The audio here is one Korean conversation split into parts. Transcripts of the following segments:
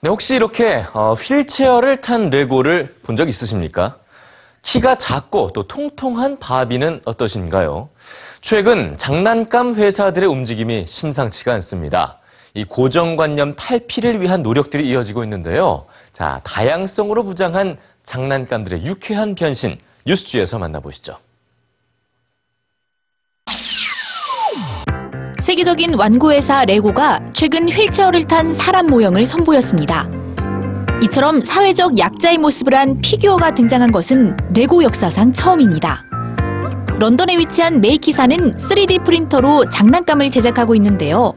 네, 혹시 이렇게 어, 휠체어를 탄 레고를 본 적 있으십니까? 키가 작고 또 통통한 바비는 어떠신가요? 최근 장난감 회사들의 움직임이 심상치가 않습니다. 이 고정관념 탈피를 위한 노력들이 이어지고 있는데요. 자, 다양성으로 무장한 장난감들의 유쾌한 변신 뉴스주에서 만나보시죠. 세계적인 완구회사 레고가 최근 휠체어를 탄 사람 모형을 선보였습니다. 이처럼 사회적 약자의 모습을 한 피규어가 등장한 것은 레고 역사상 처음입니다. 런던에 위치한 메이키사는 3D 프린터로 장난감을 제작하고 있는데요.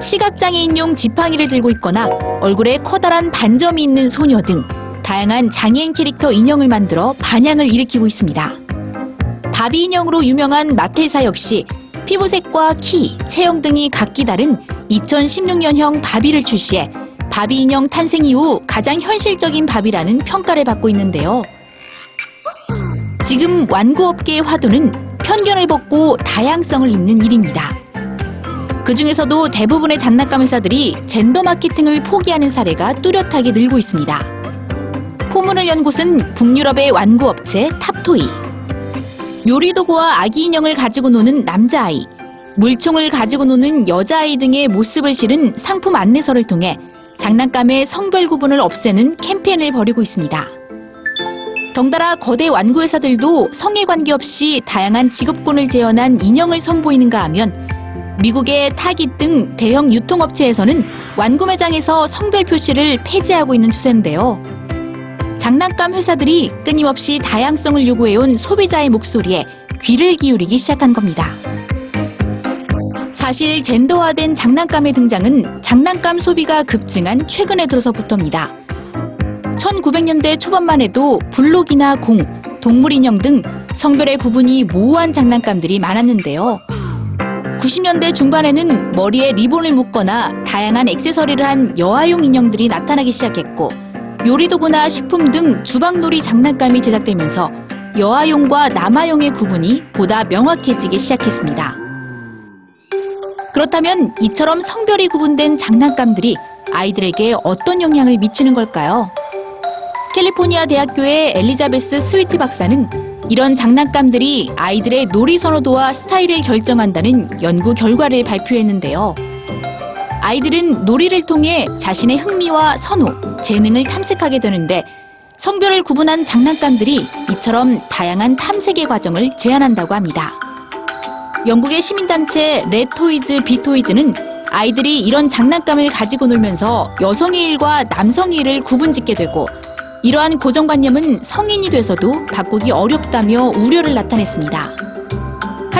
시각장애인용 지팡이를 들고 있거나 얼굴에 커다란 반점이 있는 소녀 등 다양한 장애인 캐릭터 인형을 만들어 반향을 일으키고 있습니다. 바비 인형으로 유명한 마테사 역시 피부색과 키, 체형 등이 각기 다른 2016년형 바비를 출시해 바비 인형 탄생 이후 가장 현실적인 바비라는 평가를 받고 있는데요. 지금 완구업계의 화두는 편견을 벗고 다양성을 잇는 일입니다. 그 중에서도 대부분의 장난감 회사들이 젠더 마케팅을 포기하는 사례가 뚜렷하게 늘고 있습니다. 포문을 연 곳은 북유럽의 완구업체 탑토이. 요리도구와 아기 인형을 가지고 노는 남자아이, 물총을 가지고 노는 여자아이 등의 모습을 실은 상품 안내서를 통해 장난감의 성별 구분을 없애는 캠페인을 벌이고 있습니다. 덩달아 거대 완구 회사들도 성에 관계없이 다양한 직업군을 재현한 인형을 선보이는가 하면 미국의 타깃 등 대형 유통업체에서는 완구 매장에서 성별 표시를 폐지하고 있는 추세인데요. 장난감 회사들이 끊임없이 다양성을 요구해온 소비자의 목소리에 귀를 기울이기 시작한 겁니다. 사실 젠더화된 장난감의 등장은 장난감 소비가 급증한 최근에 들어서부터입니다. 1900년대 초반만 해도 블록이나 공, 동물인형 등 성별의 구분이 모호한 장난감들이 많았는데요. 90년대 중반에는 머리에 리본을 묶거나 다양한 액세서리를 한 여아용 인형들이 나타나기 시작했고 요리도구나 식품 등 주방놀이 장난감이 제작되면서 여아용과 남아용의 구분이 보다 명확해지기 시작했습니다. 그렇다면 이처럼 성별이 구분된 장난감들이 아이들에게 어떤 영향을 미치는 걸까요? 캘리포니아 대학교의 엘리자베스 스위트 박사는 이런 장난감들이 아이들의 놀이 선호도와 스타일을 결정한다는 연구 결과를 발표했는데요. 아이들은 놀이를 통해 자신의 흥미와 선호, 재능을 탐색하게 되는데 성별을 구분한 장난감들이 이처럼 다양한 탐색의 과정을 제한한다고 합니다. 영국의 시민단체 Let Toys Be Toys는 아이들이 이런 장난감을 가지고 놀면서 여성의 일과 남성의 일을 구분짓게 되고 이러한 고정관념은 성인이 돼서도 바꾸기 어렵다며 우려를 나타냈습니다.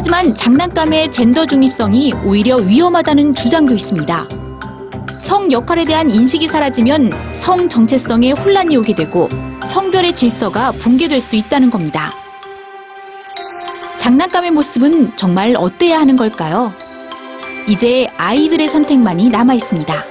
하지만 장난감의 젠더 중립성이 오히려 위험하다는 주장도 있습니다. 성 역할에 대한 인식이 사라지면 성 정체성에 혼란이 오게 되고 성별의 질서가 붕괴될 수도 있다는 겁니다. 장난감의 모습은 정말 어때야 하는 걸까요? 이제 아이들의 선택만이 남아 있습니다.